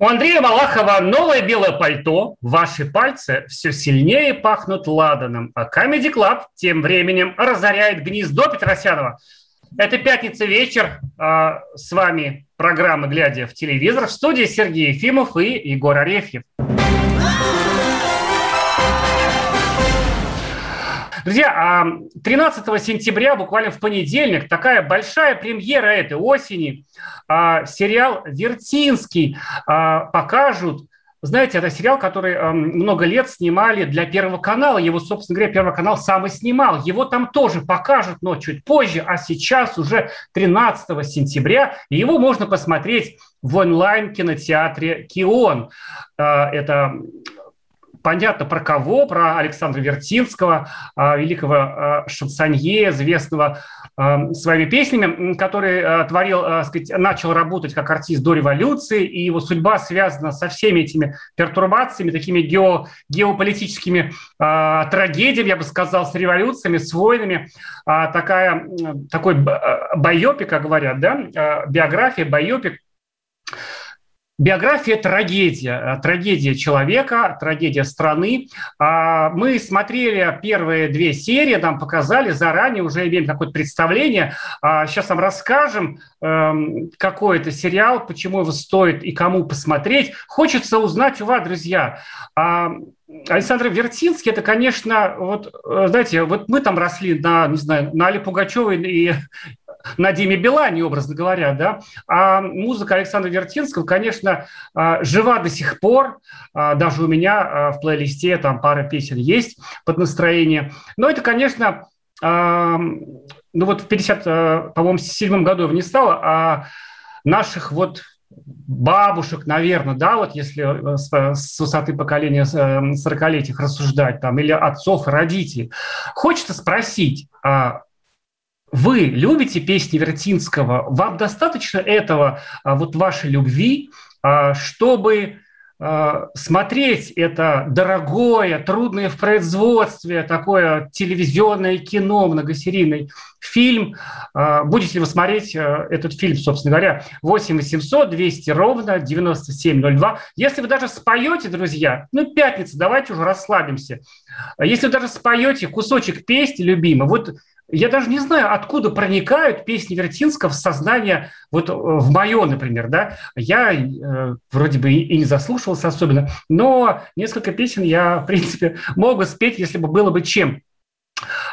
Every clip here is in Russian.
У Андрея Малахова новое белое пальто, ваши пальцы все сильнее пахнут ладаном, а Comedy Club тем временем разоряет гнездо Петросянова. Это пятница вечер, а, с вами программа «Глядя в телевизор» в студии Сергей Ефимов и Егор Арефьев. Друзья, а 13 сентября, буквально в понедельник, такая большая премьера этой осени. А, Сериал «Вертинский» а, покажут знаете, это сериал, который много лет снимали для Первого канала. Его, собственно говоря, Первый канал сам и снимал. Его там тоже покажут, но чуть позже. А сейчас уже 13 сентября. И его можно посмотреть в онлайн-кинотеатре «Кион». Это понятно про кого, про Александра Вертинского, а, великого а, шансонье, известного а, своими песнями, который творил, сказать, начал работать как артист до революции, и его судьба связана со всеми этими пертурбациями, такими гео, геополитическими трагедиями, я бы сказал, с революциями, с войнами. Такая, такой байопик, как говорят, да, биография, байопик, Биография – трагедия, э, трагедия человека, трагедия страны. А, мы смотрели первые две серии, нам показали заранее, уже имеем какое-то представление. Сейчас а, вам расскажем, эм, какой это сериал, почему его стоит и кому посмотреть. Хочется узнать у вас, друзья, а, Александр Вертинский, это, конечно, вот, э, знаете, вот мы там росли на, не знаю, на Али Пугачевой и на Диме Билане, образно говоря, да, а музыка Александра Вертинского, конечно, а, жива до сих пор, а, даже у меня а, в плейлисте там пара песен есть под настроение, но это, конечно, ну вот в 50, по-моему, седьмом году его не стало, а наших вот бабушек, наверное, да, вот если э, с, с высоты поколения 40-летних рассуждать, там, или отцов, родителей. Хочется спросить, вы любите песни Вертинского, вам достаточно этого, а, вот вашей любви, а, чтобы а, смотреть это дорогое, трудное в производстве, такое телевизионное кино, многосерийный фильм. Будете ли вы смотреть этот фильм, собственно говоря, 8 800 200 ровно 9702. Если вы даже споете, друзья, ну, пятница, давайте уже расслабимся. Если вы даже споете кусочек песни любимый, вот я даже не знаю, откуда проникают песни Вертинского в сознание, вот э, в мое, например, да. Я э, вроде бы и не заслушивался особенно, но несколько песен я, в принципе, могу спеть, если бы было бы чем.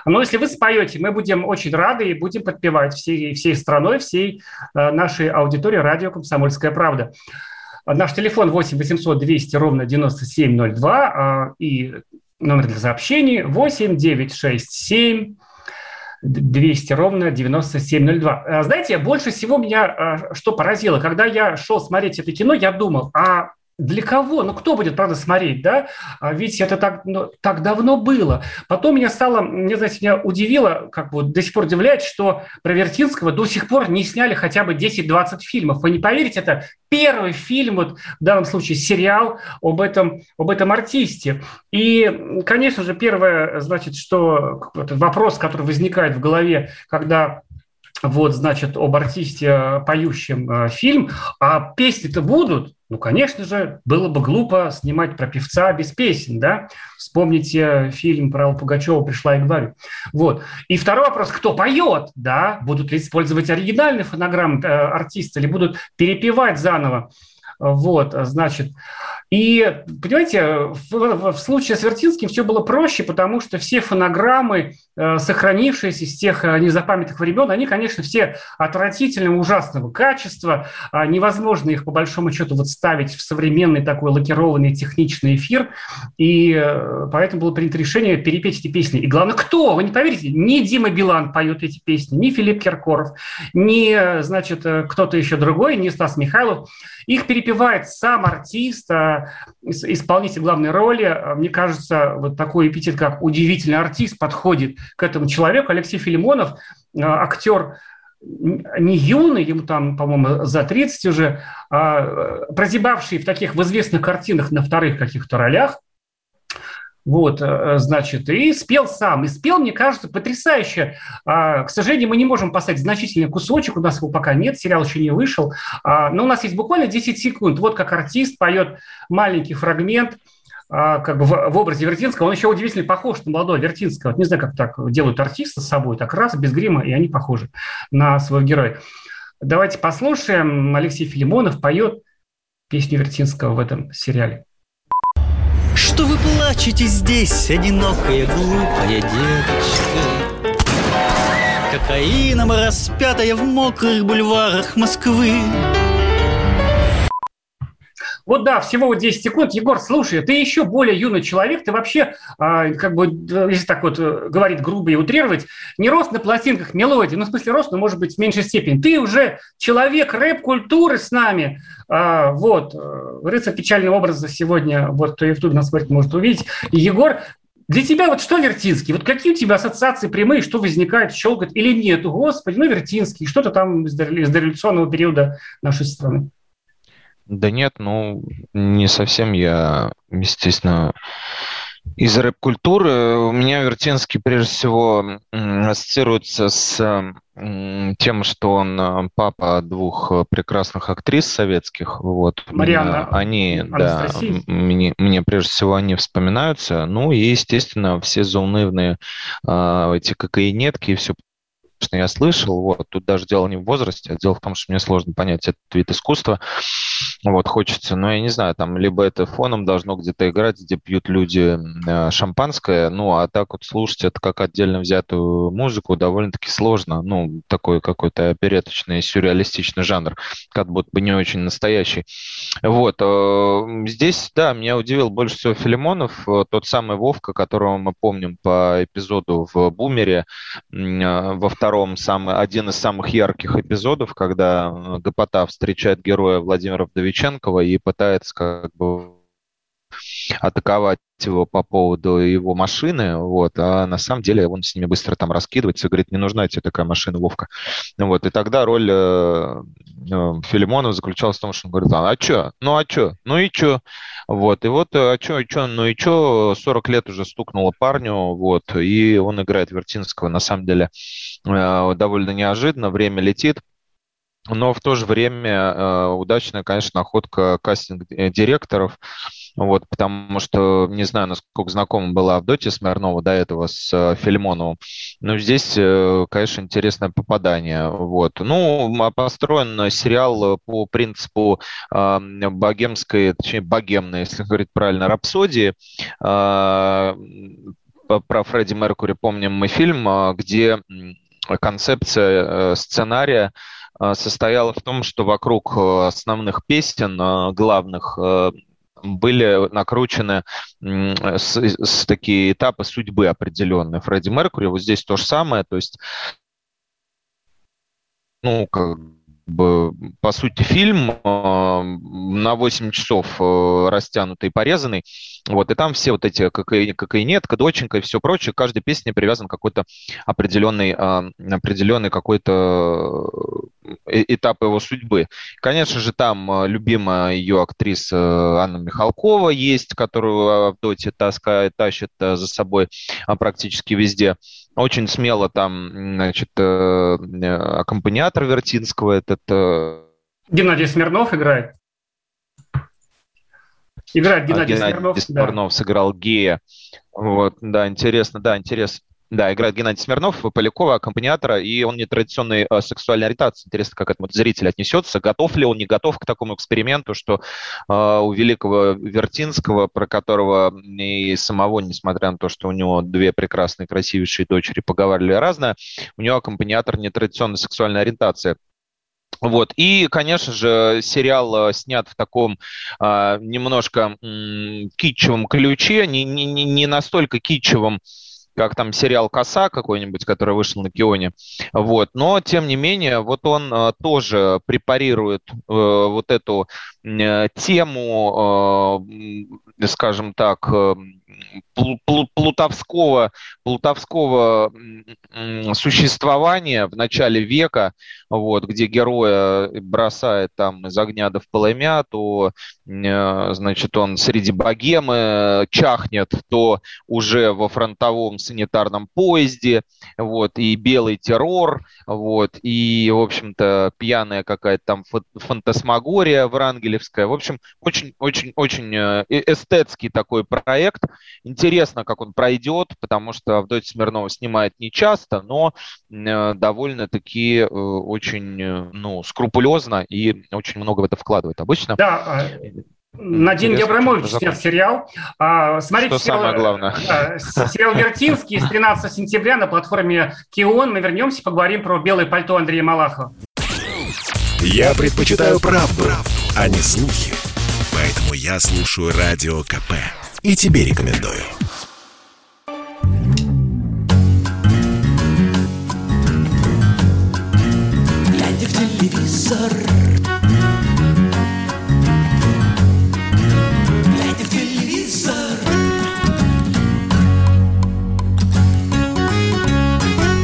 Но если вы споете, мы будем очень рады и будем подпевать всей, всей страной, всей э, нашей аудитории радио «Комсомольская правда». Наш телефон 8 800 200 ровно 9702 э, и номер для сообщений 8 967 200 ровно 9702. А, знаете, больше всего меня а, что поразило, когда я шел смотреть это кино, я думал, а для кого? Ну, кто будет, правда, смотреть, да? А ведь это так, ну, так давно было. Потом меня стало, мне, знаете, меня удивило, как вот до сих пор удивляет, что про Вертинского до сих пор не сняли хотя бы 10-20 фильмов. Вы не поверите, это первый фильм, вот в данном случае сериал об этом, об этом артисте. И, конечно же, первое, значит, что вопрос, который возникает в голове, когда вот, значит, об артисте, э, поющем э, фильм, а песни-то будут? Ну, конечно же, было бы глупо снимать про певца без песен, да? Вспомните фильм про Аллу Пугачева «Пришла и говорю». Вот. И второй вопрос, кто поет, да? Будут ли использовать оригинальные фонограммы э, артиста или будут перепевать заново? Вот, значит, и, понимаете, в, в случае с Вертинским все было проще, потому что все фонограммы, э, сохранившиеся с тех э, незапамятных времен, они, конечно, все отвратительного, ужасного качества. А невозможно их, по большому счету, вот ставить в современный такой лакированный техничный эфир. И э, поэтому было принято решение перепеть эти песни. И главное, кто? Вы не поверите, ни Дима Билан поет эти песни, ни Филипп Киркоров, ни, значит, кто-то еще другой, ни Стас Михайлов. Их перепевает сам артист, а, исполнитель главной роли. А, мне кажется, вот такой эпитет, как удивительный артист, подходит к этому человеку. Алексей Филимонов, а, актер не юный, ему там, по-моему, за 30 уже, прозябавший в таких в известных картинах на вторых каких-то ролях, вот, э, значит, и спел сам. И спел, мне кажется, потрясающе. А, к сожалению, мы не можем поставить значительный кусочек, у нас его пока нет, сериал еще не вышел. А, но у нас есть буквально 10 секунд. Вот как артист поет маленький фрагмент а, как бы в, образе Вертинского. Он еще удивительно похож на молодого Вертинского. Не знаю, как так делают артисты с собой, так раз, без грима, и они похожи на своего героя. Давайте послушаем. Алексей Филимонов поет песню Вертинского в этом сериале. Что вы плачете здесь, одинокая глупая девочка? Кокаином распятая в мокрых бульварах Москвы вот да, всего вот 10 секунд. Егор, слушай, ты еще более юный человек, ты вообще, а, как бы, если так вот э, говорить грубо и утрировать, не рост на пластинках мелодии, ну, в смысле рост, но, может быть, в меньшей степени. Ты уже человек рэп-культуры с нами. А, вот, э, рыцарь печального образа сегодня, вот, кто Ютубе нас смотрит, может увидеть. Егор, для тебя вот что Вертинский? Вот какие у тебя ассоциации прямые, что возникает, щелкает или нет? Господи, ну Вертинский, что-то там из дореволюционного периода нашей страны. Да нет, ну, не совсем я, естественно, из рэп-культуры. У меня Вертинский прежде всего ассоциируется с тем, что он э, папа двух прекрасных актрис советских. Вот. Марианна. Они, да, мне, мне прежде всего они вспоминаются. Ну и, естественно, все заунывные э, эти кокаинетки и все конечно, я слышал. Вот. Тут даже дело не в возрасте, а дело в том, что мне сложно понять этот вид искусства. Вот, хочется, но я не знаю, там либо это фоном должно где-то играть, где пьют люди э, шампанское, ну, а так вот слушать это как отдельно взятую музыку довольно-таки сложно. Ну, такой какой-то опереточный, сюрреалистичный жанр, как будто бы не очень настоящий. Вот. Э, здесь, да, меня удивил больше всего Филимонов, э, тот самый Вовка, которого мы помним по эпизоду в «Бумере», во втором, самый, один из самых ярких эпизодов, когда э, Гопота встречает героя Владимира Вдовиченкова и пытается как бы атаковать его по поводу его машины, вот, а на самом деле он с ними быстро там раскидывается и говорит, не нужна тебе такая машина, Вовка. Вот, и тогда роль э, э, Филимонова заключалась в том, что он говорит, а, а что, ну а что, ну и что, вот, и вот, э, а что, что, ну и что, 40 лет уже стукнуло парню, вот, и он играет Вертинского, на самом деле, э, довольно неожиданно, время летит, но в то же время э, удачная, конечно, находка кастинг-директоров, вот, потому что, не знаю, насколько знакома была Авдотья Смирнова до этого с э, Филимоновым, но здесь, э, конечно, интересное попадание. Вот. Ну, а построен сериал по принципу э, богемской, точнее, богемной, если говорить правильно, рапсодии. Э, про Фредди Меркури помним мы фильм, э, где концепция э, сценария состояла в том, что вокруг основных песен, главных, были накручены с, с такие этапы судьбы определенные. Фредди Меркури, вот здесь то же самое, то есть ну, как бы, по сути, фильм э, на 8 часов э, растянутый, порезанный. Вот, и там все вот эти кокаи, кокаинетка, доченька и все прочее, к каждой песне привязан какой-то определенный, э, определенный какой-то этап его судьбы. Конечно же, там любимая ее актриса Анна Михалкова есть, которую Авдотья таскает, тащит за собой практически везде. Очень смело там, значит, э, э, аккомпаниатор Вертинского, этот... Э, Геннадий Смирнов играет. Играет Геннадий, Геннадий Смирнов. Смирнов да. сыграл гея. Вот, да, интересно, да, интересно. Да, играет Геннадий Смирнов, Полякова, аккомпаниатора, и он нетрадиционной э, сексуальной ориентации. Интересно, как этому зритель отнесется, готов ли он, не готов к такому эксперименту, что э, у великого Вертинского, про которого и самого, несмотря на то, что у него две прекрасные, красивейшие дочери, поговаривали разное, у него аккомпаниатор нетрадиционной сексуальной ориентации. Вот. И, конечно же, сериал э, снят в таком э, немножко м- китчевом ключе, не, не, не настолько китчевом, как там сериал «Коса» какой-нибудь, который вышел на Кионе. Вот. Но, тем не менее, вот он э, тоже препарирует э, вот эту э, тему, э, скажем так, э, плутовского, плутовского существования в начале века, вот, где героя бросает там из огня до в полымя, то, э, значит, он среди богемы чахнет, то уже во фронтовом санитарном поезде, вот, и белый террор, вот, и, в общем-то, пьяная какая-то там фантасмагория врангелевская. В общем, очень-очень-очень э, эстетский такой проект, Интересно, как он пройдет, потому что Авдотья Смирнова снимает не часто, но э, довольно-таки э, очень э, ну, скрупулезно и очень много в это вкладывает обычно. Да, а, на деньги Абрамович снят сериал. А, смотрите, Что сериал, самое главное. Сериал «Вертинский» с 13 сентября на платформе Кион. Мы вернемся, поговорим про белое пальто Андрея Малахова. Я предпочитаю правду, правду, а не слухи. Поэтому я слушаю Радио КП и тебе рекомендую. Глядя в телевизор Глядя в телевизор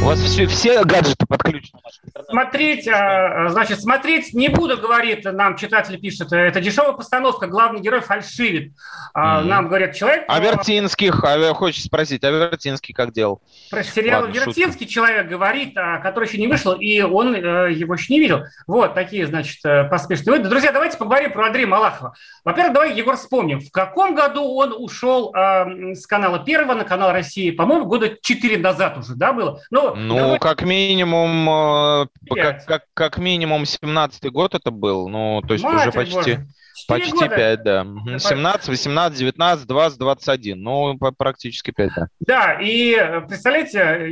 У вас все, все гаджеты подключены? Смотреть, а, значит, смотреть не буду, говорит нам читатель пишет. Это дешевая постановка, главный герой фальшивит. Mm-hmm. Нам говорят, человек... А Вертинских, а хочется спросить, а Вертинский как делал? Про сериал Ладно, Вертинский шутка. человек говорит, а, который еще не вышел, и он э, его еще не видел. Вот такие, значит, э, поспешные выводы. Друзья, давайте поговорим про Андрея Малахова. Во-первых, давай, Егор, вспомним, в каком году он ушел э, с канала Первого на канал России? По-моему, года 4 назад уже, да, было? Ну, ну давай... как минимум как, как, как минимум 17-й год это был, ну, то есть Мать уже почти... Боже. Почти года. 5, да. 17, 18, 19, 20, 21. Ну, практически 5, да. Да, и представляете,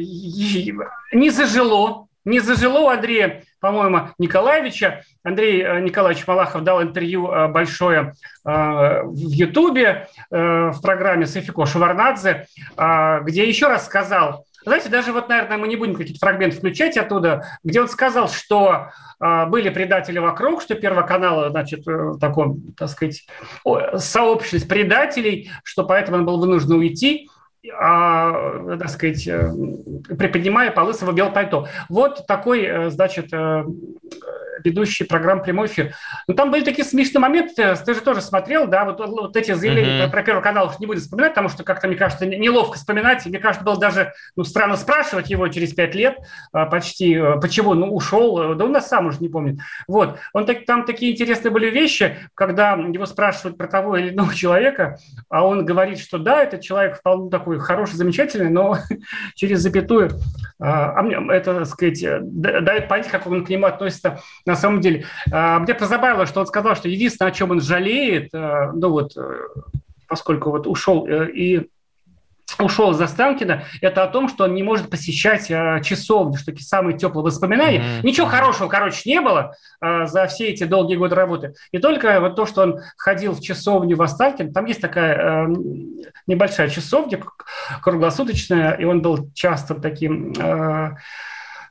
не зажило, не зажило у Андрея, по-моему, Николаевича. Андрей э, Николаевич Малахов дал интервью э, большое э, в Ютубе в программе Софико Шеварнадзе, где еще раз сказал, знаете, даже вот, наверное, мы не будем какие-то фрагменты включать оттуда, где он сказал, что э, были предатели вокруг, что Первого канала, значит, э, в таком, так сказать, сообщность предателей, что поэтому он был вынужден уйти а, так сказать, э, приподнимая полы своего белого пальто. Вот такой, э, значит, э, ведущий программ «Прямой эфир». Но там были такие смешные моменты, ты же тоже смотрел, да, вот, вот эти заявления mm-hmm. про Первый канал уж не буду вспоминать, потому что как-то, мне кажется, неловко вспоминать, мне кажется, было даже ну, странно спрашивать его через пять лет а, почти, почему, ну, ушел, да он нас сам уже не помнит. Вот, он, так, там такие интересные были вещи, когда его спрашивают про того или иного человека, а он говорит, что да, этот человек вполне такой хороший, замечательный, но через запятую, а, а это, так сказать, дает понять, как он к нему относится на самом деле. А, мне позабавило, что он сказал, что единственное, о чем он жалеет, э, ну вот, э, поскольку вот ушел э, и ушел из Останкина, это о том, что он не может посещать э, часовни, что такие самые теплые воспоминания. Mm-hmm. Ничего хорошего, короче, не было э, за все эти долгие годы работы. И только вот то, что он ходил в часовню в Останкино, там есть такая э, небольшая часовня круглосуточная, и он был часто таким... Э,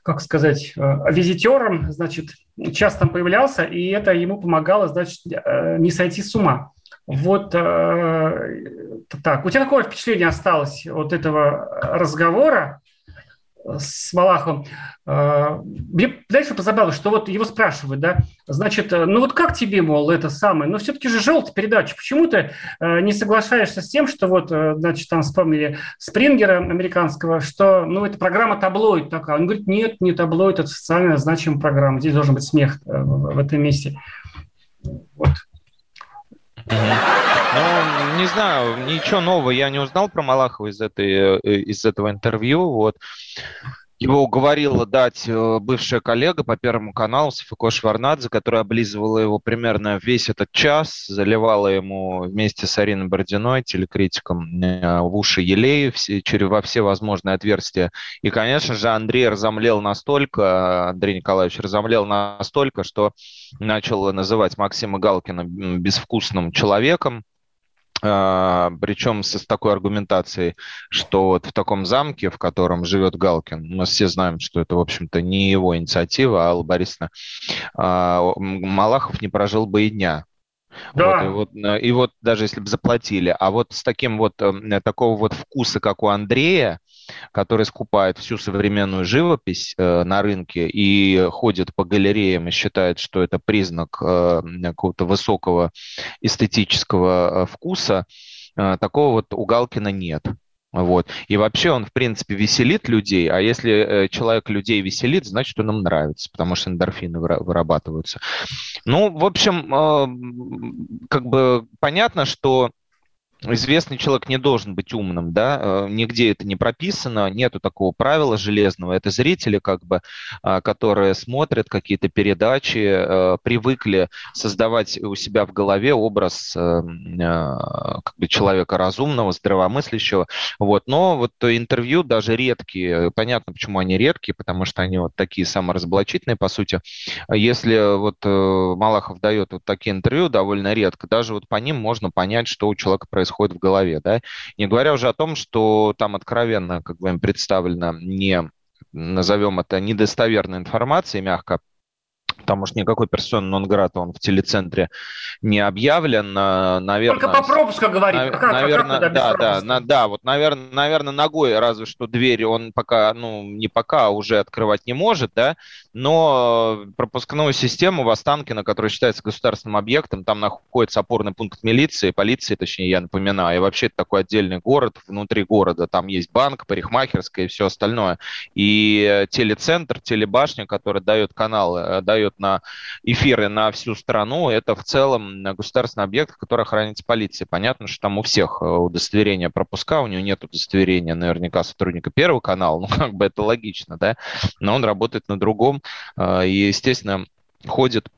как сказать, э, визитером, значит, часто там появлялся, и это ему помогало, значит, э, не сойти с ума. Вот э, так. У тебя какое впечатление осталось от этого разговора? с Малаховым. А, мне дальше позабавило, что вот его спрашивают, да, значит, ну вот как тебе, мол, это самое, но все-таки же желтая передача, почему ты э, не соглашаешься с тем, что вот, э, значит, там вспомнили Спрингера американского, что, ну, это программа таблоид такая. Он говорит, нет, не таблоид, это социально значимая программа, здесь должен быть смех э, в этом месте. Вот. Ну, не знаю, ничего нового я не узнал про Малахова из, этой, э, из этого интервью. Вот. Его уговорила дать э, бывшая коллега по Первому каналу Софико Шварнадзе, которая облизывала его примерно весь этот час, заливала ему вместе с Ариной Бородиной, телекритиком, э, в уши елей все, через, во все возможные отверстия. И, конечно же, Андрей разомлел настолько, Андрей Николаевич разомлел настолько, что начал называть Максима Галкина безвкусным человеком, причем с, такой аргументацией, что вот в таком замке, в котором живет Галкин, мы все знаем, что это, в общем-то, не его инициатива, а Алла Борисовна, а, Малахов не прожил бы и дня. Да. Вот, и, вот, э, и вот даже если бы заплатили, а вот с таким вот э, такого вот вкуса, как у Андрея, который скупает всю современную живопись э, на рынке и ходит по галереям и считает, что это признак э, какого-то высокого эстетического э, вкуса, э, такого вот у Галкина нет. Вот. И вообще он, в принципе, веселит людей, а если э, человек людей веселит, значит, он им нравится, потому что эндорфины вырабатываются. Ну, в общем, э, как бы понятно, что известный человек не должен быть умным, да, э, нигде это не прописано, нету такого правила железного. Это зрители, как бы, а, которые смотрят какие-то передачи, э, привыкли создавать у себя в голове образ э, как бы человека разумного, здравомыслящего. Вот. Но вот интервью даже редкие, понятно, почему они редкие, потому что они вот такие саморазоблачительные, по сути. Если вот Малахов дает вот такие интервью довольно редко, даже вот по ним можно понять, что у человека происходит происходит в голове, да, не говоря уже о том, что там откровенно, как бы, представлена не назовем это недостоверной информацией, мягко, потому что никакой персоны нон он в телецентре не объявлен. Наверное, Только по пропуску говорит. На, как, наверное, как да, да, на, да, вот, наверное, наверное, ногой разве что двери он пока, ну, не пока, а уже открывать не может, да, но пропускную систему в Останкино, которая считается государственным объектом, там находится опорный пункт милиции, полиции, точнее, я напоминаю, и вообще это такой отдельный город, внутри города, там есть банк, парикмахерская и все остальное. И телецентр, телебашня, которая дает каналы, э, дает на эфиры на всю страну, это в целом государственный объект, который охраняется полицией. Понятно, что там у всех э, удостоверения пропуска, у него нет удостоверения наверняка сотрудника Первого канала, ну как бы это логично, да, но он работает на другом, э, и, естественно, ходит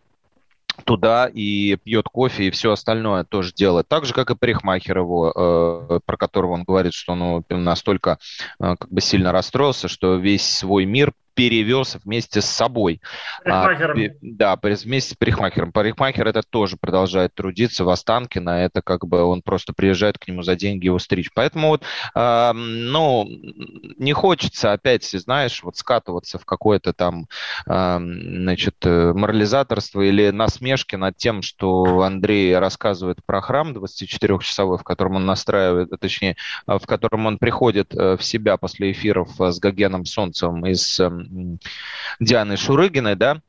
туда и пьет кофе и все остальное тоже делает. Так же, как и парикмахер его, э, про которого он говорит, что он настолько э, как бы сильно расстроился, что весь свой мир перевез вместе с собой. А, да, вместе с парикмахером. Парикмахер это тоже продолжает трудиться в Останкино. Это как бы он просто приезжает к нему за деньги его стричь. Поэтому вот, э, ну, не хочется опять, знаешь, вот скатываться в какое-то там, э, значит, морализаторство или насмешки над тем, что Андрей рассказывает про храм 24-часовой, в котором он настраивает, точнее, в котором он приходит в себя после эфиров с Гогеном Солнцем из Дианы Шурыгиной, да,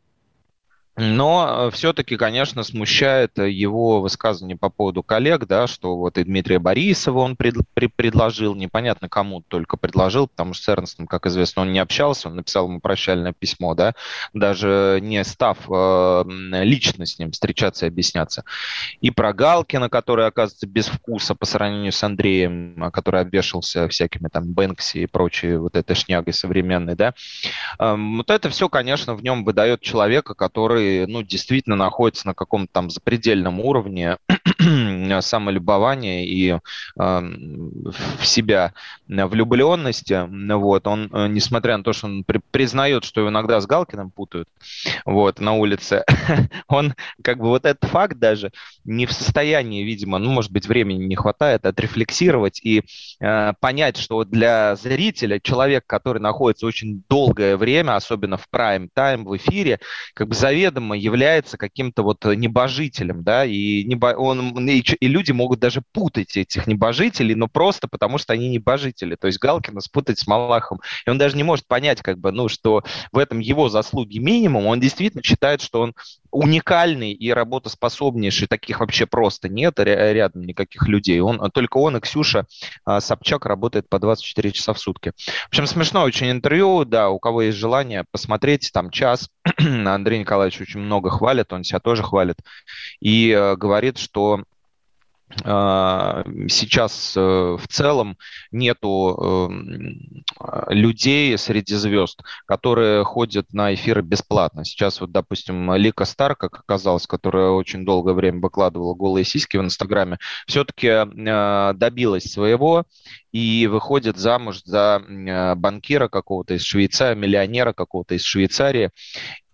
но э, все-таки, конечно, смущает э, его высказывание по поводу коллег, да, что вот и Дмитрия Борисова он пред, при, предложил, непонятно кому только предложил, потому что с Эрнстом, как известно, он не общался, он написал ему прощальное письмо, да, даже не став э, лично с ним встречаться и объясняться. И про Галкина, который, оказывается, без вкуса по сравнению с Андреем, который обвешался всякими там Бэнкси и прочей вот этой шнягой современной, да, э, вот это все, конечно, в нем выдает человека, который который, ну, действительно находится на каком-то там запредельном уровне самолюбования и э, в себя влюбленности, вот, он, э, несмотря на то, что он при, признает, что его иногда с Галкиным путают, вот, на улице, он, как бы, вот этот факт даже не в состоянии, видимо, ну, может быть, времени не хватает, отрефлексировать и э, понять, что для зрителя человек, который находится очень долгое время, особенно в прайм-тайм, в эфире, как бы заведомо заведомо является каким-то вот небожителем, да, и, небо, он, и, и люди могут даже путать этих небожителей, но просто потому, что они небожители. То есть Галкина спутать с Малахом. И он даже не может понять, как бы, ну, что в этом его заслуги минимум. Он действительно считает, что он уникальный и работоспособнейший, таких вообще просто нет рядом никаких людей. Он, только он и Ксюша а, Собчак работает по 24 часа в сутки. В общем, смешное очень интервью, да, у кого есть желание посмотреть, там час. Андрей Николаевич очень много хвалит, он себя тоже хвалит. И э, говорит, что а, сейчас э, в целом нету эм, людей среди звезд, которые ходят на эфиры бесплатно. Сейчас вот, допустим, Лика Стар, как оказалось, которая очень долгое время выкладывала голые сиськи в Инстаграме, все-таки э, добилась своего и выходит замуж за э, банкира какого-то из Швейцарии, миллионера какого-то из Швейцарии.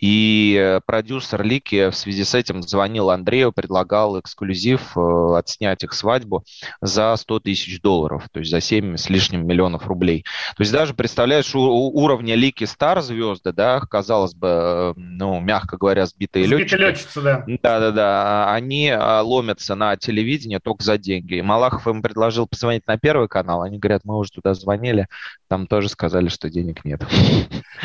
И э, продюсер Лики в связи с этим звонил Андрею, предлагал эксклюзив э, отснять их свадьбу за 100 тысяч долларов, то есть за 7 с лишним миллионов рублей. То есть даже, представляешь, у, уровня Лики Стар звезды, да, казалось бы, ну, мягко говоря, сбитые летчики. летчицы, да. Да-да-да, они ломятся на телевидение только за деньги. И Малахов им предложил позвонить на Первый канал, они говорят, мы уже туда звонили, там тоже сказали, что денег нет.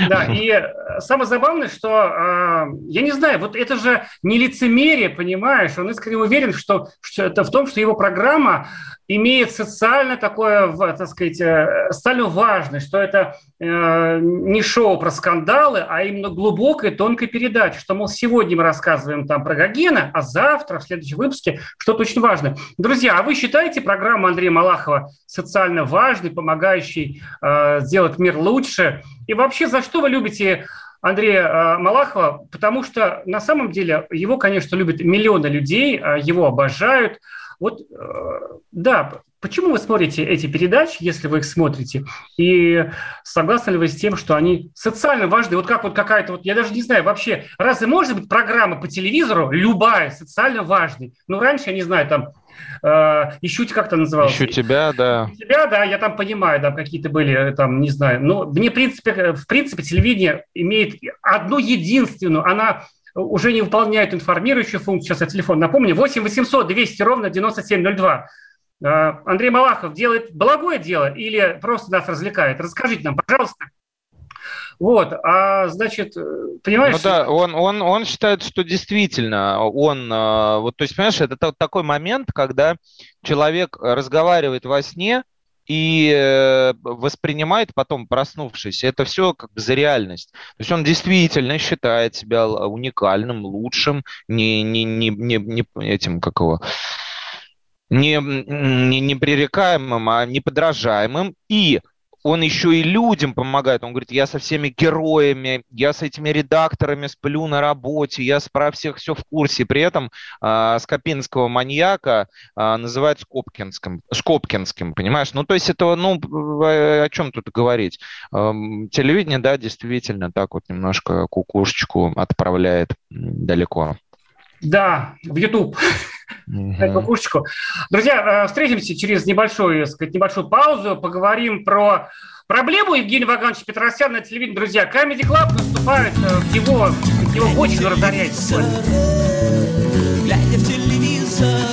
Да, и э, самое забавное, что, э, я не знаю, вот это же не лицемерие, понимаешь, он искренне уверен, что, что это в том, что его программа имеет социально такое, так сказать, э, социально важность, что это э, не шоу про скандалы, а именно глубокая, тонкая передача, что, мол, сегодня мы рассказываем там про Гогена, а завтра, в следующем выпуске, что-то очень важное. Друзья, а вы считаете программу Андрея Малахова социально важной, помогающей э, сделать мир лучше? И вообще, за что вы любите Андрея Малахова? Потому что на самом деле его, конечно, любят миллионы людей, э, его обожают, вот, э, да, почему вы смотрите эти передачи, если вы их смотрите, и согласны ли вы с тем, что они социально важны? Вот как вот какая-то, вот я даже не знаю, вообще, разве может быть программа по телевизору, любая, социально важной? Ну, раньше, я не знаю, там, Uh, ищу как то называлось. Ищу тебя, да. Ищу тебя, да, я там понимаю, да, какие-то были, э, там, не знаю. Но мне, в принципе, в принципе, телевидение имеет одну единственную, она уже не выполняют информирующую функцию. Сейчас я телефон напомню. 8 800 200 ровно 9702. А, Андрей Малахов делает благое дело или просто нас развлекает? Расскажите нам, пожалуйста. Вот, а значит, понимаешь? Ну да, он, он, он считает, что действительно он, а, вот, то есть, понимаешь, это такой момент, когда человек разговаривает во сне, и э, воспринимает потом, проснувшись, это все как бы за реальность. То есть он действительно считает себя уникальным, лучшим, не, не, не, не, не этим, как его, не, не, непререкаемым, а неподражаемым. И он еще и людям помогает. Он говорит, я со всеми героями, я с этими редакторами сплю на работе, я про всех все в курсе. При этом э, Скопинского маньяка э, называют Скопкинским, Скопкинским, понимаешь? Ну, то есть это, ну, о чем тут говорить? Э, телевидение, да, действительно, так вот немножко кукушечку отправляет далеко. Да, в YouTube. Угу. Друзья, э, встретимся через небольшую, сказать, небольшую паузу, поговорим про проблему Евгения Вагановича Петросяна на телевидении. Друзья, Comedy Club наступает э, в его, в его бочину разоряется. Глядя в телевизор,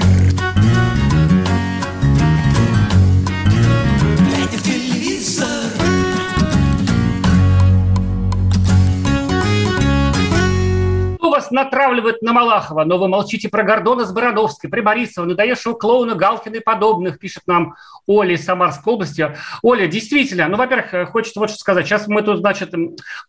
вас натравливает на Малахова, но вы молчите про Гордона с Барановской, про Борисова, надоевшего клоуна Галкина и подобных, пишет нам Оля из Самарской области. Оля, действительно, ну, во-первых, э, хочется вот что сказать. Сейчас мы тут, значит,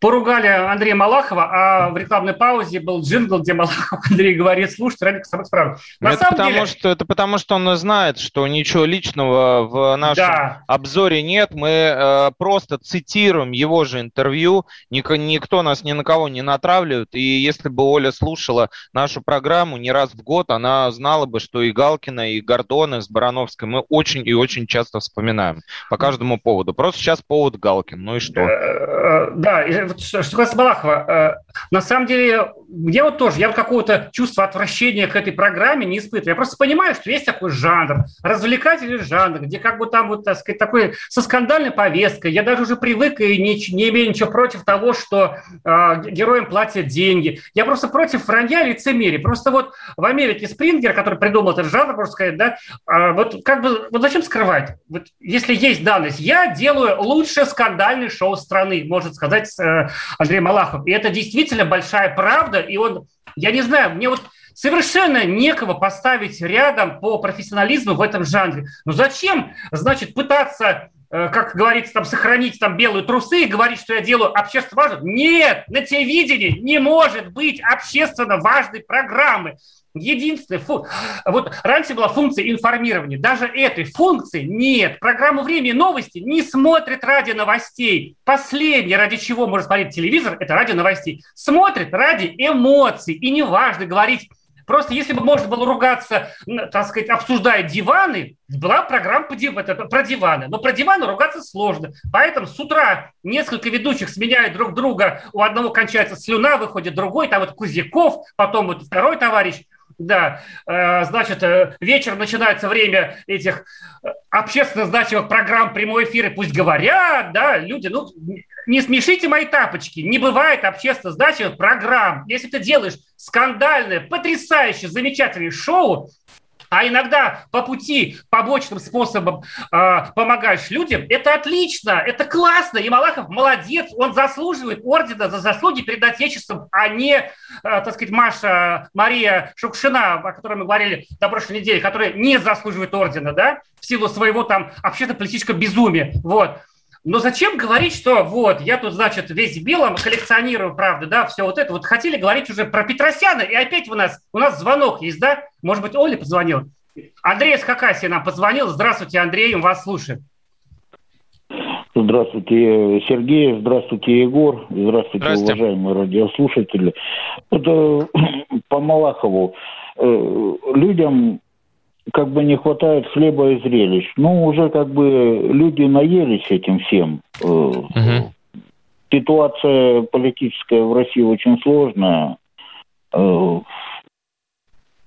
поругали Андрея Малахова, а в рекламной паузе был джингл, где Малахов Андрей говорит, слушайте, ради самых справ. На это, потому деле... что, это потому что он знает, что ничего личного в нашем да. обзоре нет. Мы э, просто цитируем его же интервью. Ник, никто нас ни на кого не натравливает. И если бы Оля слушала нашу программу не раз в год, она знала бы, что и Галкина, и Гордона с Барановской мы очень и очень часто вспоминаем по каждому поводу. Просто сейчас повод Галкин, ну и что? Э, э, да, что касается Балахова, э, на самом деле, я вот тоже, я вот какого-то чувства отвращения к этой программе не испытываю. Я просто понимаю, что есть такой жанр, развлекательный жанр, где как бы там вот, так сказать, такой со скандальной повесткой. Я даже уже привык и не, не имею ничего против того, что э, героям платят деньги. Я просто против против вранья и лицемерия. Просто вот в Америке Спрингер, который придумал этот жанр, можно сказать, да, а, вот как бы, вот зачем скрывать? Вот если есть данность, я делаю лучшее скандальное шоу страны, может сказать э, Андрей Малахов. И это действительно большая правда, и он, я не знаю, мне вот совершенно некого поставить рядом по профессионализму в этом жанре. Но зачем, значит, пытаться как говорится, там, сохранить там белые трусы и говорить, что я делаю общественно важно. Нет, на телевидении не может быть общественно важной программы. Единственная фу... Вот раньше была функция информирования. Даже этой функции нет. Программу «Время и новости» не смотрит ради новостей. Последнее, ради чего можно смотреть телевизор, это ради новостей. Смотрит ради эмоций. И неважно говорить Просто если бы можно было ругаться, так сказать, обсуждая диваны, была программа по див... это, про диваны. Но про диваны ругаться сложно. Поэтому с утра несколько ведущих сменяют друг друга. У одного кончается слюна, выходит другой. Там вот Кузяков, потом вот второй товарищ. Да, э, значит, э, вечером начинается время этих э, общественно значимых программ прямой эфира, пусть говорят, да, люди, ну, не смешите мои тапочки, не бывает общественно значимых программ. Если ты делаешь скандальное, потрясающее, замечательное шоу, а иногда по пути, побочным способом э, помогаешь людям, это отлично, это классно. И Малахов молодец, он заслуживает ордена за заслуги перед Отечеством, а не, э, так сказать, Маша Мария Шукшина, о которой мы говорили на прошлой неделе, которая не заслуживает ордена, да, в силу своего там общественно-политического безумия. Вот. Но зачем говорить, что вот, я тут, значит, весь в белом коллекционирую, правда, да, все вот это. Вот хотели говорить уже про Петросяна, и опять у нас, у нас звонок есть, да? Может быть, Оля позвонил? Андрей из Хакасии нам позвонил. Здравствуйте, Андрей, вас слушает. Здравствуйте, Сергей, здравствуйте, Егор, здравствуйте, здравствуйте. уважаемые радиослушатели. Это по Малахову. Э, людям как бы не хватает хлеба и зрелищ. Ну, уже как бы люди наелись этим всем. Угу. Ситуация политическая в России очень сложная.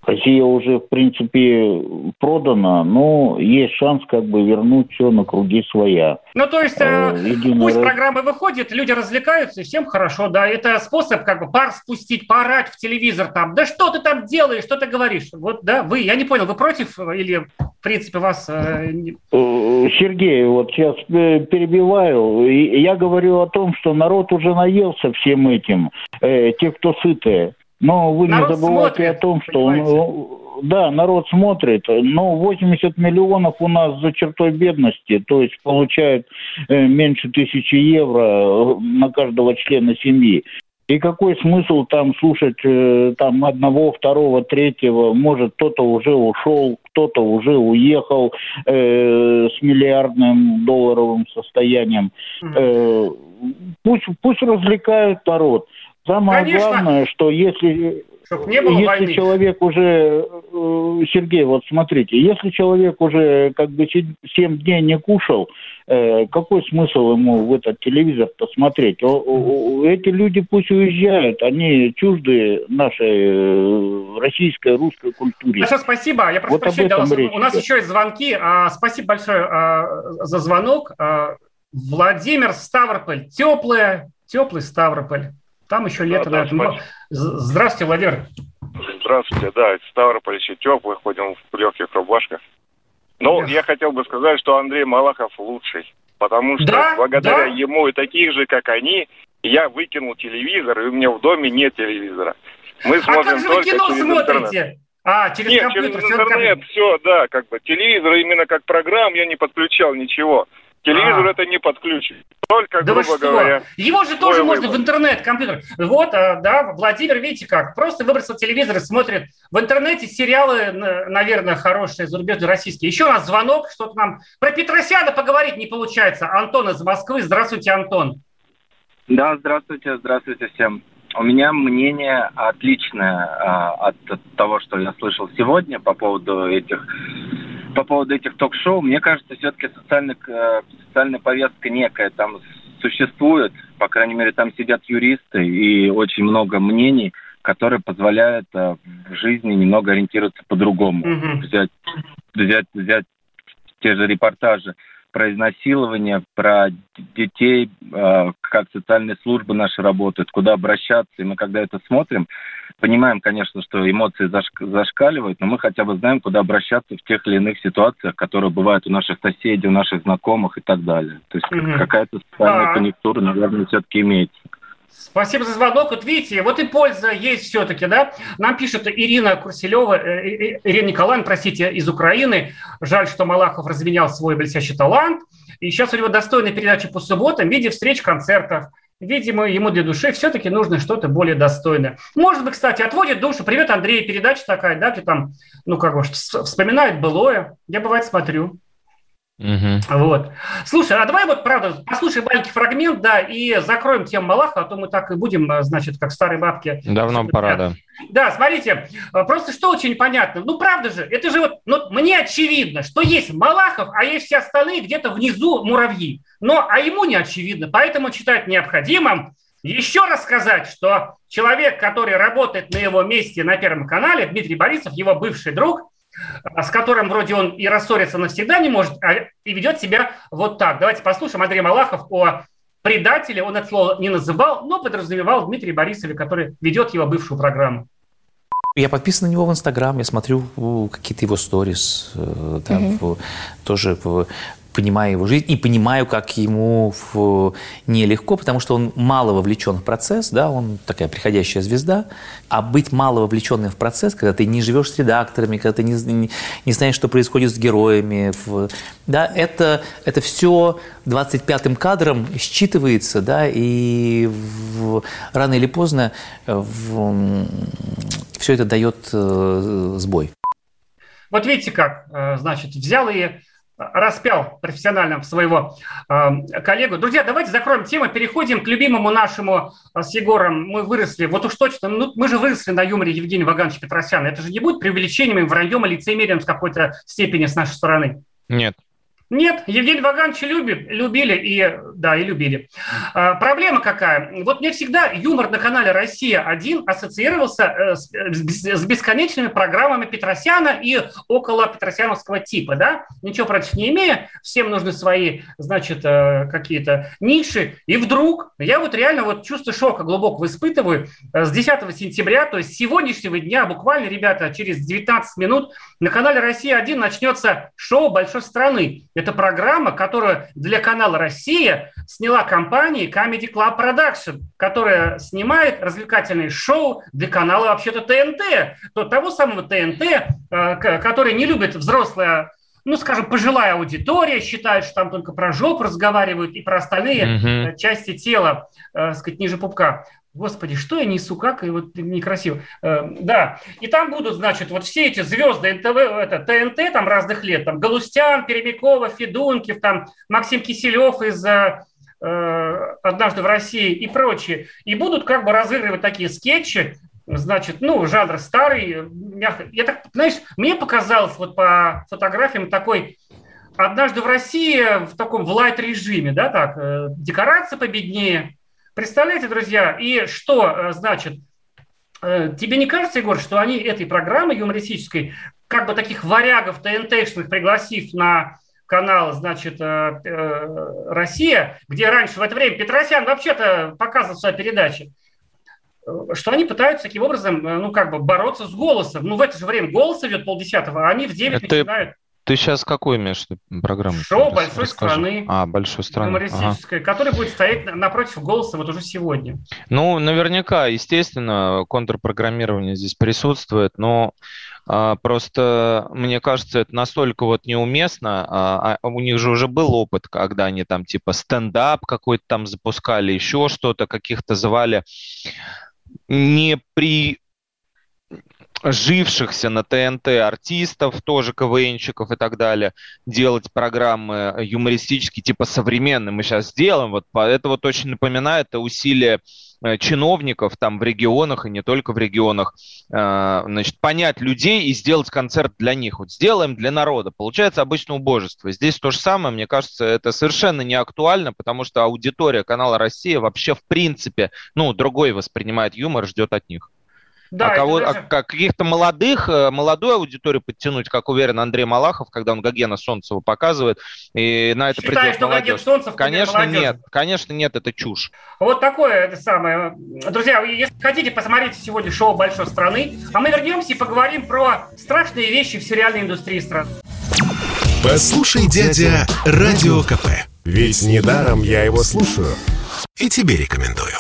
Э, Россия уже, в принципе, продана, но есть шанс как бы вернуть все на круги своя. Ну, то есть, э, Единая... пусть программа выходит, люди развлекаются, и всем хорошо, да. Это способ как бы пар спустить, поорать в телевизор там. Да что ты там делаешь, что ты говоришь? Вот, да, вы, я не понял, вы против или, в принципе, вас... Э, э Сергей, вот сейчас э, перебиваю. Я говорю о том, что народ уже наелся всем этим. Э, те, кто сытые. Но вы народ не забывайте смотрит, о том, что он, да, народ смотрит, но 80 миллионов у нас за чертой бедности, то есть получают э, меньше тысячи евро э, на каждого члена семьи. И какой смысл там слушать э, там одного, второго, третьего? Может, кто-то уже ушел, кто-то уже уехал э, с миллиардным долларовым состоянием. Э, пусть, пусть развлекают народ. Самое Конечно. главное, что если, не было если войны. человек уже, э, Сергей, вот смотрите, если человек уже как бы 7 дней не кушал, э, какой смысл ему в этот телевизор-то смотреть? Эти люди пусть уезжают, они чужды нашей э, российской, русской культуре. Хорошо, спасибо. Я прошу вот прощения, да, у, нас, у нас еще есть звонки. А, спасибо большое а, за звонок. А, Владимир Ставрополь. Теплый, теплый Ставрополь. Там еще лето. Да, да, Здравствуйте, Владимир. Здравствуйте, да, Ставрополь еще теплый, ходим в легких рубашках. Но yes. я хотел бы сказать, что Андрей Малахов лучший. Потому что да? благодаря да? ему и таких же, как они, я выкинул телевизор, и у меня в доме нет телевизора. Мы смотрим а как же вы кино смотрите? Интернет. А, через Нет, компьютер, через интернет, все, все, да, как бы телевизор именно как программ я не подключал ничего. Телевизор а. это не подключить. Только, да грубо говоря. Его же тоже можно выбор. в интернет, компьютер. Вот, а, да, Владимир, видите как, просто выбросил телевизор и смотрит в интернете сериалы, наверное, хорошие, зарубежные, российские. Еще у нас звонок, что-то нам про Петросяна поговорить не получается. Антон из Москвы. Здравствуйте, Антон. Да, здравствуйте, здравствуйте всем. У меня мнение отличное а, от того, что я слышал сегодня по поводу этих по поводу этих ток-шоу, мне кажется, все-таки социальная, э, социальная повестка некая там существует. По крайней мере, там сидят юристы и очень много мнений, которые позволяют э, в жизни немного ориентироваться по-другому. Mm-hmm. Взять, взять, взять те же репортажи про изнасилование, про детей, э, как социальные службы наши работают, куда обращаться. И мы, когда это смотрим, понимаем, конечно, что эмоции зашк- зашкаливают, но мы хотя бы знаем, куда обращаться в тех или иных ситуациях, которые бывают у наших соседей, у наших знакомых и так далее. То есть mm-hmm. какая-то социальная а... конъюнктура, наверное, все-таки имеется. Спасибо за звонок. Вот видите, вот и польза есть все-таки, да? Нам пишет Ирина Курселева, э, э, э, Ирина Николаевна, простите, из Украины. Жаль, что Малахов разменял свой блестящий талант. И сейчас у него достойная передача по субботам в виде встреч, концертов. Видимо, ему для души все-таки нужно что-то более достойное. Может быть, кстати, отводит душу. Привет, Андрей, передача такая, да, ты там, ну, как бы, вспоминает былое. Я, бывает, смотрю. Угу. Вот. Слушай, а давай вот, правда, послушай маленький фрагмент, да, и закроем тему Малаха, а то мы так и будем, значит, как старые бабки. Давно пора, да. Да, смотрите, просто что очень понятно. Ну, правда же, это же вот, ну, мне очевидно, что есть Малахов, а есть все остальные где-то внизу муравьи. Но, а ему не очевидно, поэтому считает необходимым еще раз сказать, что человек, который работает на его месте на Первом канале, Дмитрий Борисов, его бывший друг, а с которым вроде он и рассориться навсегда не может, а и ведет себя вот так. Давайте послушаем Андрей Малахов о предателе. Он это слово не называл, но подразумевал Дмитрий Борисове, который ведет его бывшую программу. Я подписан на него в Инстаграм, я смотрю какие-то его сторис, э, там, угу. тоже понимаю его жизнь и понимаю, как ему в... нелегко, потому что он мало вовлечен в процесс, да, он такая приходящая звезда, а быть мало вовлеченным в процесс, когда ты не живешь с редакторами, когда ты не, не, не знаешь, что происходит с героями, в, да, это, это все 25-м кадром считывается, да, и в, рано или поздно в, все это дает э, сбой. Вот видите как, э, значит, взял и распял профессионально своего э, коллегу. Друзья, давайте закроем тему, переходим к любимому нашему э, с Егором. Мы выросли, вот уж точно, ну, мы же выросли на юморе Евгения Вагановича Петросяна. Это же не будет преувеличением, и враньем и лицемерием с какой-то степени с нашей стороны. Нет. Нет, Евгений Вагановича любит, любили и, да, и любили. А, проблема какая? Вот мне всегда юмор на канале «Россия-1» ассоциировался э, с, с бесконечными программами Петросяна и около петросяновского типа, да? Ничего против не имея, всем нужны свои, значит, э, какие-то ниши. И вдруг я вот реально вот чувство шока глубокого испытываю. Э, с 10 сентября, то есть сегодняшнего дня, буквально, ребята, через 19 минут на канале «Россия-1» начнется шоу «Большой страны». Это программа, которую для канала «Россия» сняла компания Comedy Club Production, которая снимает развлекательные шоу для канала вообще-то ТНТ. То, того самого ТНТ, э, который не любит взрослая ну, скажем, пожилая аудитория считает, что там только про жопу разговаривают и про остальные mm-hmm. части тела, э, сказать, ниже пупка. Господи, что я несу, как и вот некрасиво. Э, да, и там будут, значит, вот все эти звезды НТВ, это ТНТ там разных лет, там Галустян, Перемякова, Федункив, там Максим Киселев из э, «Однажды в России» и прочие. И будут как бы разыгрывать такие скетчи, значит, ну, жанр старый, мягко. Я так, знаешь, мне показалось вот по фотографиям такой «Однажды в России» в таком в лайт-режиме, да, так, э, декорации победнее, Представляете, друзья, и что э, значит? Э, тебе не кажется, Егор, что они этой программы юмористической, как бы таких варягов ТНТшных пригласив на канал, значит, э, «Россия», где раньше в это время Петросян вообще-то показывал свои передачи, что они пытаются таким образом, ну, как бы бороться с голосом. Ну, в это же время голос идет полдесятого, а они в 9 это... начинают ты сейчас какую имеешь программу? Шоу большой расскажи. страны. А, большой страны. Юмористическое, ага. которое будет стоять напротив голоса вот уже сегодня. Ну, наверняка, естественно, контрпрограммирование здесь присутствует, но а, просто мне кажется, это настолько вот неуместно. А, а у них же уже был опыт, когда они там типа стендап какой-то там запускали, еще что-то, каких-то звали не при жившихся на ТНТ артистов, тоже КВНщиков и так далее, делать программы юмористические, типа современные мы сейчас сделаем. Вот это вот очень напоминает усилия э, чиновников там в регионах и не только в регионах, э, значит, понять людей и сделать концерт для них. Вот сделаем для народа. Получается обычно убожество. Здесь то же самое, мне кажется, это совершенно не актуально, потому что аудитория канала «Россия» вообще в принципе, ну, другой воспринимает юмор, ждет от них. Да, а кого, даже... а каких-то молодых, э, молодую аудиторию подтянуть, как уверен Андрей Малахов, когда он Гогена Солнцева показывает, и на это Считаешь, придет что молодежь. Солнцев конечно, нет, конечно, нет, это чушь. Вот такое это самое. Друзья, если хотите, посмотрите сегодня шоу «Большой страны», а мы вернемся и поговорим про страшные вещи в сериальной индустрии страны. Послушай, дядя, Радио КП. Ведь недаром я его слушаю. И тебе рекомендую.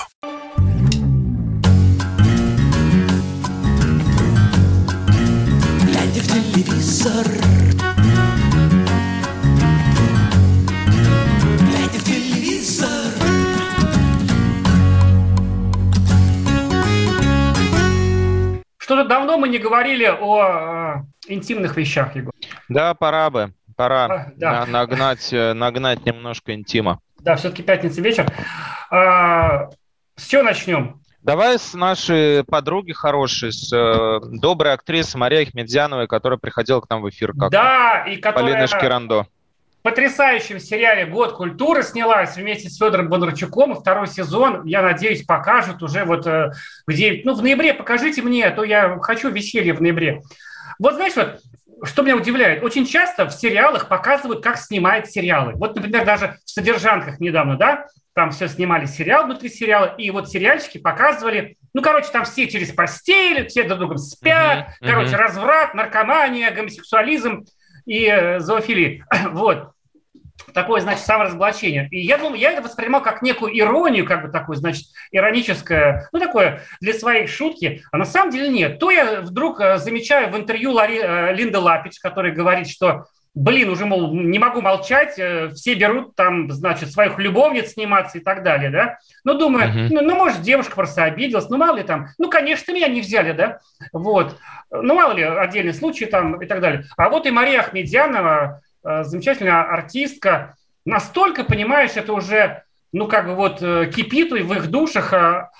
Телевизор Глядя в телевизор Что-то давно мы не говорили о э, интимных вещах, Егор. Да, пора бы. Пора а, да. нагнать, э, нагнать немножко интима. Да, все-таки пятница вечер. А, с чего начнем? Давай с нашей подруги хорошей, с э, доброй актрисы Марии Ахмедзяновой, которая приходила к нам в эфир. Как да, и которая... Полина Шкирандо. В потрясающем сериале «Год культуры» снялась вместе с Федором Бондарчуком. Второй сезон, я надеюсь, покажут уже вот э, где... Ну, в ноябре покажите мне, а то я хочу веселье в ноябре. Вот знаешь, вот что меня удивляет, очень часто в сериалах показывают, как снимают сериалы. Вот, например, даже в «Содержанках» недавно, да, там все снимали сериал внутри сериала, и вот сериальчики показывали, ну, короче, там все через постель, все друг другом спят, uh-huh, короче, uh-huh. разврат, наркомания, гомосексуализм и э, зоофилия. Вот такое, значит, саморазоблачение. И я думаю, я это воспринимал как некую иронию, как бы такую, значит, ироническое, ну, такое для своей шутки, а на самом деле нет. То я вдруг э, замечаю в интервью Лари, э, Линда Лапич, который говорит, что блин, уже, мол, не могу молчать, э, все берут там, значит, своих любовниц сниматься и так далее, да. Ну, думаю, uh-huh. ну, ну, может, девушка просто обиделась, ну, мало ли там, ну, конечно, меня не взяли, да, вот. Ну, мало ли, отдельный случай там и так далее. А вот и Мария Ахмедьянова, Э, замечательная артистка. Настолько, понимаешь, это уже, ну, как бы вот э, кипит в их душах, а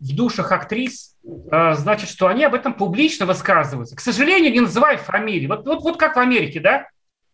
в душах актрис, э, значит, что они об этом публично высказываются. К сожалению, не называя фамилии. Вот, вот, вот как в Америке, да?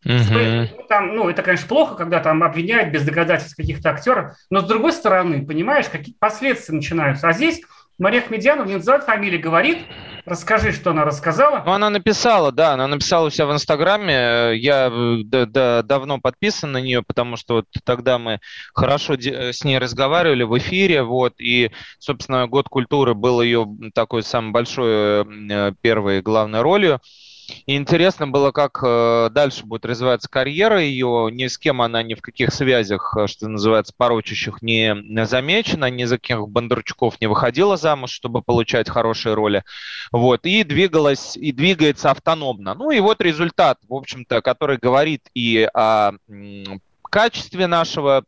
Угу. Там, ну, это, конечно, плохо, когда там обвиняют без доказательств каких-то актеров, но с другой стороны, понимаешь, какие последствия начинаются. А здесь Мария Ахмедьянова не называет фамилии, говорит, Расскажи, что она рассказала. Ну, она написала, да, она написала у себя в Инстаграме. Я э, да, да, давно подписан на нее, потому что вот тогда мы хорошо с ней разговаривали в эфире, вот, и, собственно, год культуры был ее такой самой большой э, первой главной ролью. И интересно было, как э, дальше будет развиваться карьера ее. Ни с кем она ни в каких связях, э, что называется, порочащих не замечена, ни за каких Бондарчуков не выходила замуж, чтобы получать хорошие роли. Вот, и двигалась, и двигается автономно. Ну и вот результат, в общем-то, который говорит и о качестве нашего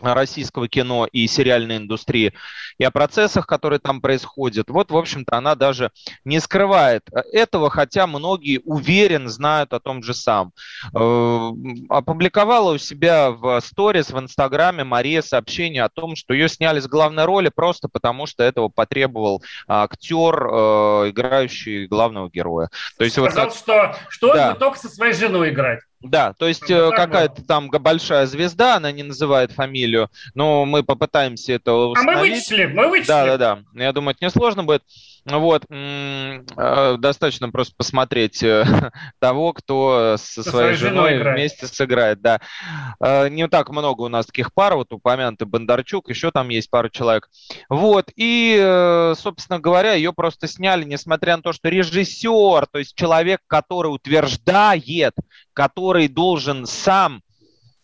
российского кино и сериальной индустрии, и о процессах, которые там происходят. Вот, в общем-то, она даже не скрывает этого, хотя многие, уверен, знают о том же самом. Э, опубликовала у себя в сторис в Инстаграме Мария сообщение о том, что ее сняли с главной роли просто потому, что этого потребовал актер, э, играющий главного героя. То есть Сказал, вот что, что да. он только со своей женой играть. Да, то есть ну, какая-то там большая звезда, она не называет фамилию, но мы попытаемся это установить. А мы вычислим, мы вычислим. Да, да, да. Я думаю, это несложно будет. Вот, э, достаточно просто посмотреть э, того, кто со, со своей, женой, женой вместе сыграет, да. Э, не так много у нас таких пар, вот упомянутый Бондарчук, еще там есть пару человек. Вот, и, собственно говоря, ее просто сняли, несмотря на то, что режиссер, то есть человек, который утверждает, который должен сам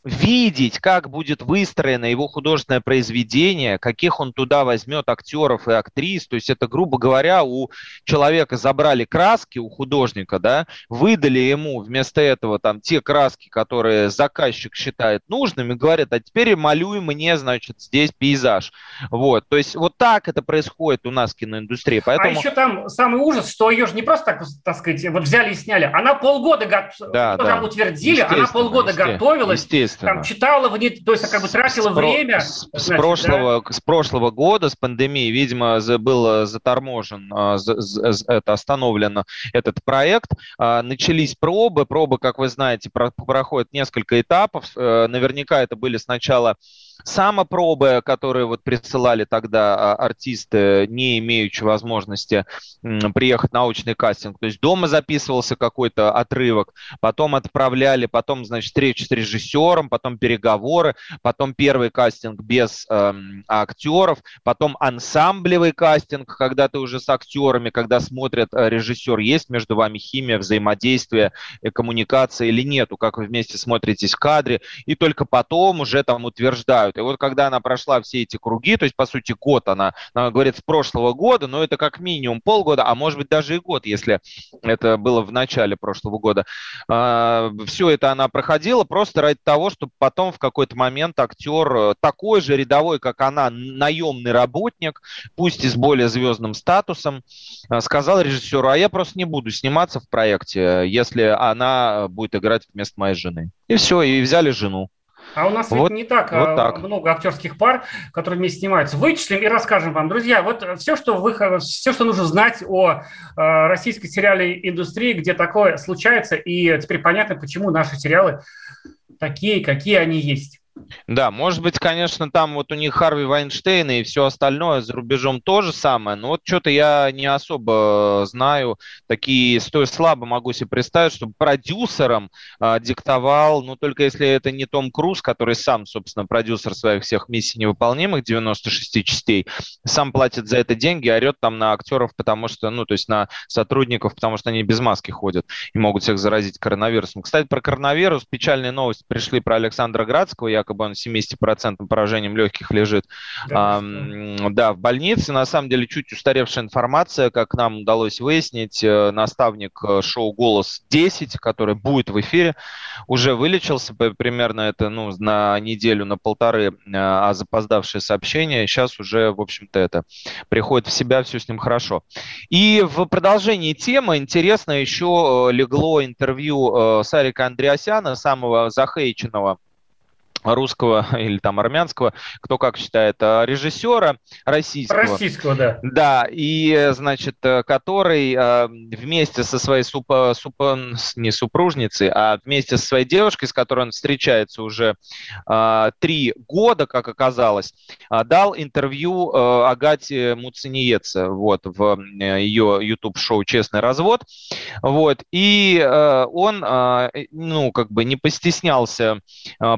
видеть, как будет выстроено его художественное произведение, каких он туда возьмет актеров и актрис. То есть это, грубо говоря, у человека забрали краски, у художника, да, выдали ему вместо этого там те краски, которые заказчик считает нужными, говорят, а теперь малюй мне, значит, здесь пейзаж. Вот, то есть вот так это происходит у нас в киноиндустрии. А Поэтому... А еще там самый ужас, что ее же не просто так, так сказать, вот взяли и сняли, она полгода го... да, да. утвердили, она полгода готовилась, естественно. Там читала, то есть как бы тратила с время. С, значит, с, прошлого, да? с прошлого года, с пандемией, видимо, был заторможен, а, это остановлено этот проект. А, начались пробы. Пробы, как вы знаете, проходят несколько этапов. Э, наверняка это были сначала самопробы, которые вот присылали тогда а, артисты, не имеющие возможности приехать на научный кастинг. То есть дома записывался какой-то отрывок, потом отправляли, потом, значит, встреча с режиссером, потом переговоры, потом первый кастинг без э, актеров, потом ансамблевый кастинг, когда ты уже с актерами, когда смотрят э, режиссер, есть между вами химия, взаимодействие, коммуникация или нету, как вы вместе смотритесь в кадре, и только потом уже там утверждают. И вот когда она прошла все эти круги, то есть, по сути, год она, она говорит, с прошлого года, но это как минимум полгода, а может быть даже и год, если это было в начале прошлого года. А, все это она проходила просто ради того, чтобы потом в какой-то момент актер э, такой же рядовой, как она, наемный работник, пусть и с более звездным статусом, э, сказал режиссеру, а я просто не буду сниматься в проекте, если она будет играть вместо моей жены. И все, и взяли жену. А у нас вот, ведь не так, вот а, так много актерских пар, которые вместе снимаются. Вычислим и расскажем вам. Друзья, вот все, что, вы, все, что нужно знать о э, российской сериальной индустрии, где такое случается, и теперь понятно, почему наши сериалы такие, какие они есть. Да, может быть, конечно, там вот у них Харви Вайнштейн и все остальное за рубежом тоже самое, но вот что-то я не особо знаю, такие, стоя слабо могу себе представить, что продюсером а, диктовал, ну, только если это не Том Круз, который сам, собственно, продюсер своих всех миссий невыполнимых, 96 частей, сам платит за это деньги, орет там на актеров, потому что, ну, то есть на сотрудников, потому что они без маски ходят и могут всех заразить коронавирусом. Кстати, про коронавирус, печальные новости пришли про Александра Градского, якобы якобы он 70% поражением легких лежит. Да, а, да, в больнице. На самом деле чуть устаревшая информация, как нам удалось выяснить, э, наставник э, шоу «Голос 10», который будет в эфире, уже вылечился примерно это ну, на неделю, на полторы, э, а запоздавшее сообщение. Сейчас уже, в общем-то, это приходит в себя, все с ним хорошо. И в продолжении темы интересно еще легло интервью Сарика Андреасяна, самого захейченного русского или там армянского, кто как считает, а, режиссера российского. Российского, да. Да, и, значит, э, который а, вместе со своей супа, супа, не супружницей, а вместе со своей девушкой, с которой он встречается уже а, три года, как оказалось, дал интервью Агате Муцениеце вот, в э, ее YouTube-шоу «Честный развод». Вот, и он, ну, как бы не постеснялся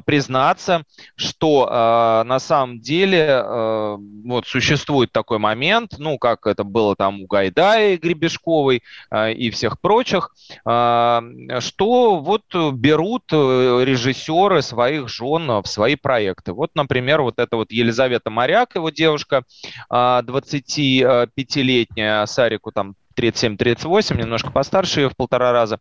признать, признаться, что э, на самом деле э, вот существует такой момент, ну, как это было там у Гайдая и Гребешковой э, и всех прочих, э, что вот берут э, режиссеры своих жен в свои проекты. Вот, например, вот эта вот Елизавета Моряк, его девушка, 25-летняя, Сарику там 37-38, немножко постарше ее в полтора раза.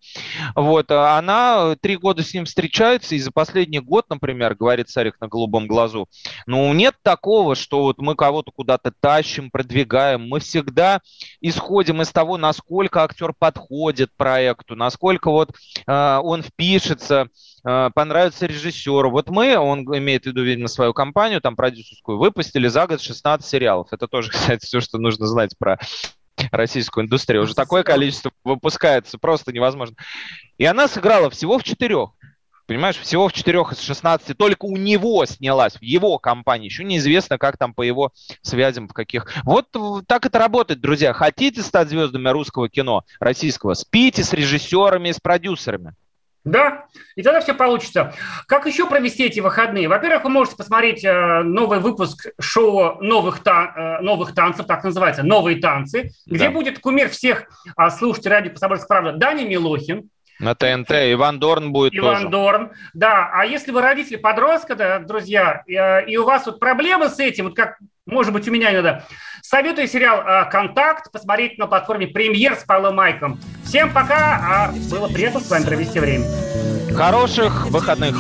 Вот, а она три года с ним встречается, и за последний год, например, говорит Сарик на голубом глазу, ну, нет такого, что вот мы кого-то куда-то тащим, продвигаем. Мы всегда исходим из того, насколько актер подходит проекту, насколько вот э, он впишется, э, понравится режиссеру. Вот мы, он имеет в виду, видимо, свою компанию, там продюсерскую, выпустили за год 16 сериалов. Это тоже, кстати, все, что нужно знать про российскую индустрию. Уже такое количество выпускается, просто невозможно. И она сыграла всего в четырех. Понимаешь, всего в четырех из 16 только у него снялась, в его компании. Еще неизвестно, как там по его связям, в каких. Вот так это работает, друзья. Хотите стать звездами русского кино, российского, спите с режиссерами и с продюсерами. Да, и тогда все получится. Как еще провести эти выходные? Во-первых, вы можете посмотреть э, новый выпуск шоу новых, та- э, новых танцев, так называется, «Новые танцы», да. где будет кумир всех э, слушателей радио «Комсомольская правда» Даня Милохин. На ТНТ Иван Дорн будет Иван тоже. Дорн, да. А если вы родители подростка, да, друзья, э, и у вас вот проблемы с этим, вот как, может быть, у меня иногда, советую сериал э, «Контакт» посмотреть на платформе «Премьер» с Павлом Майком. Всем пока, а было приятно с вами провести время. Хороших выходных.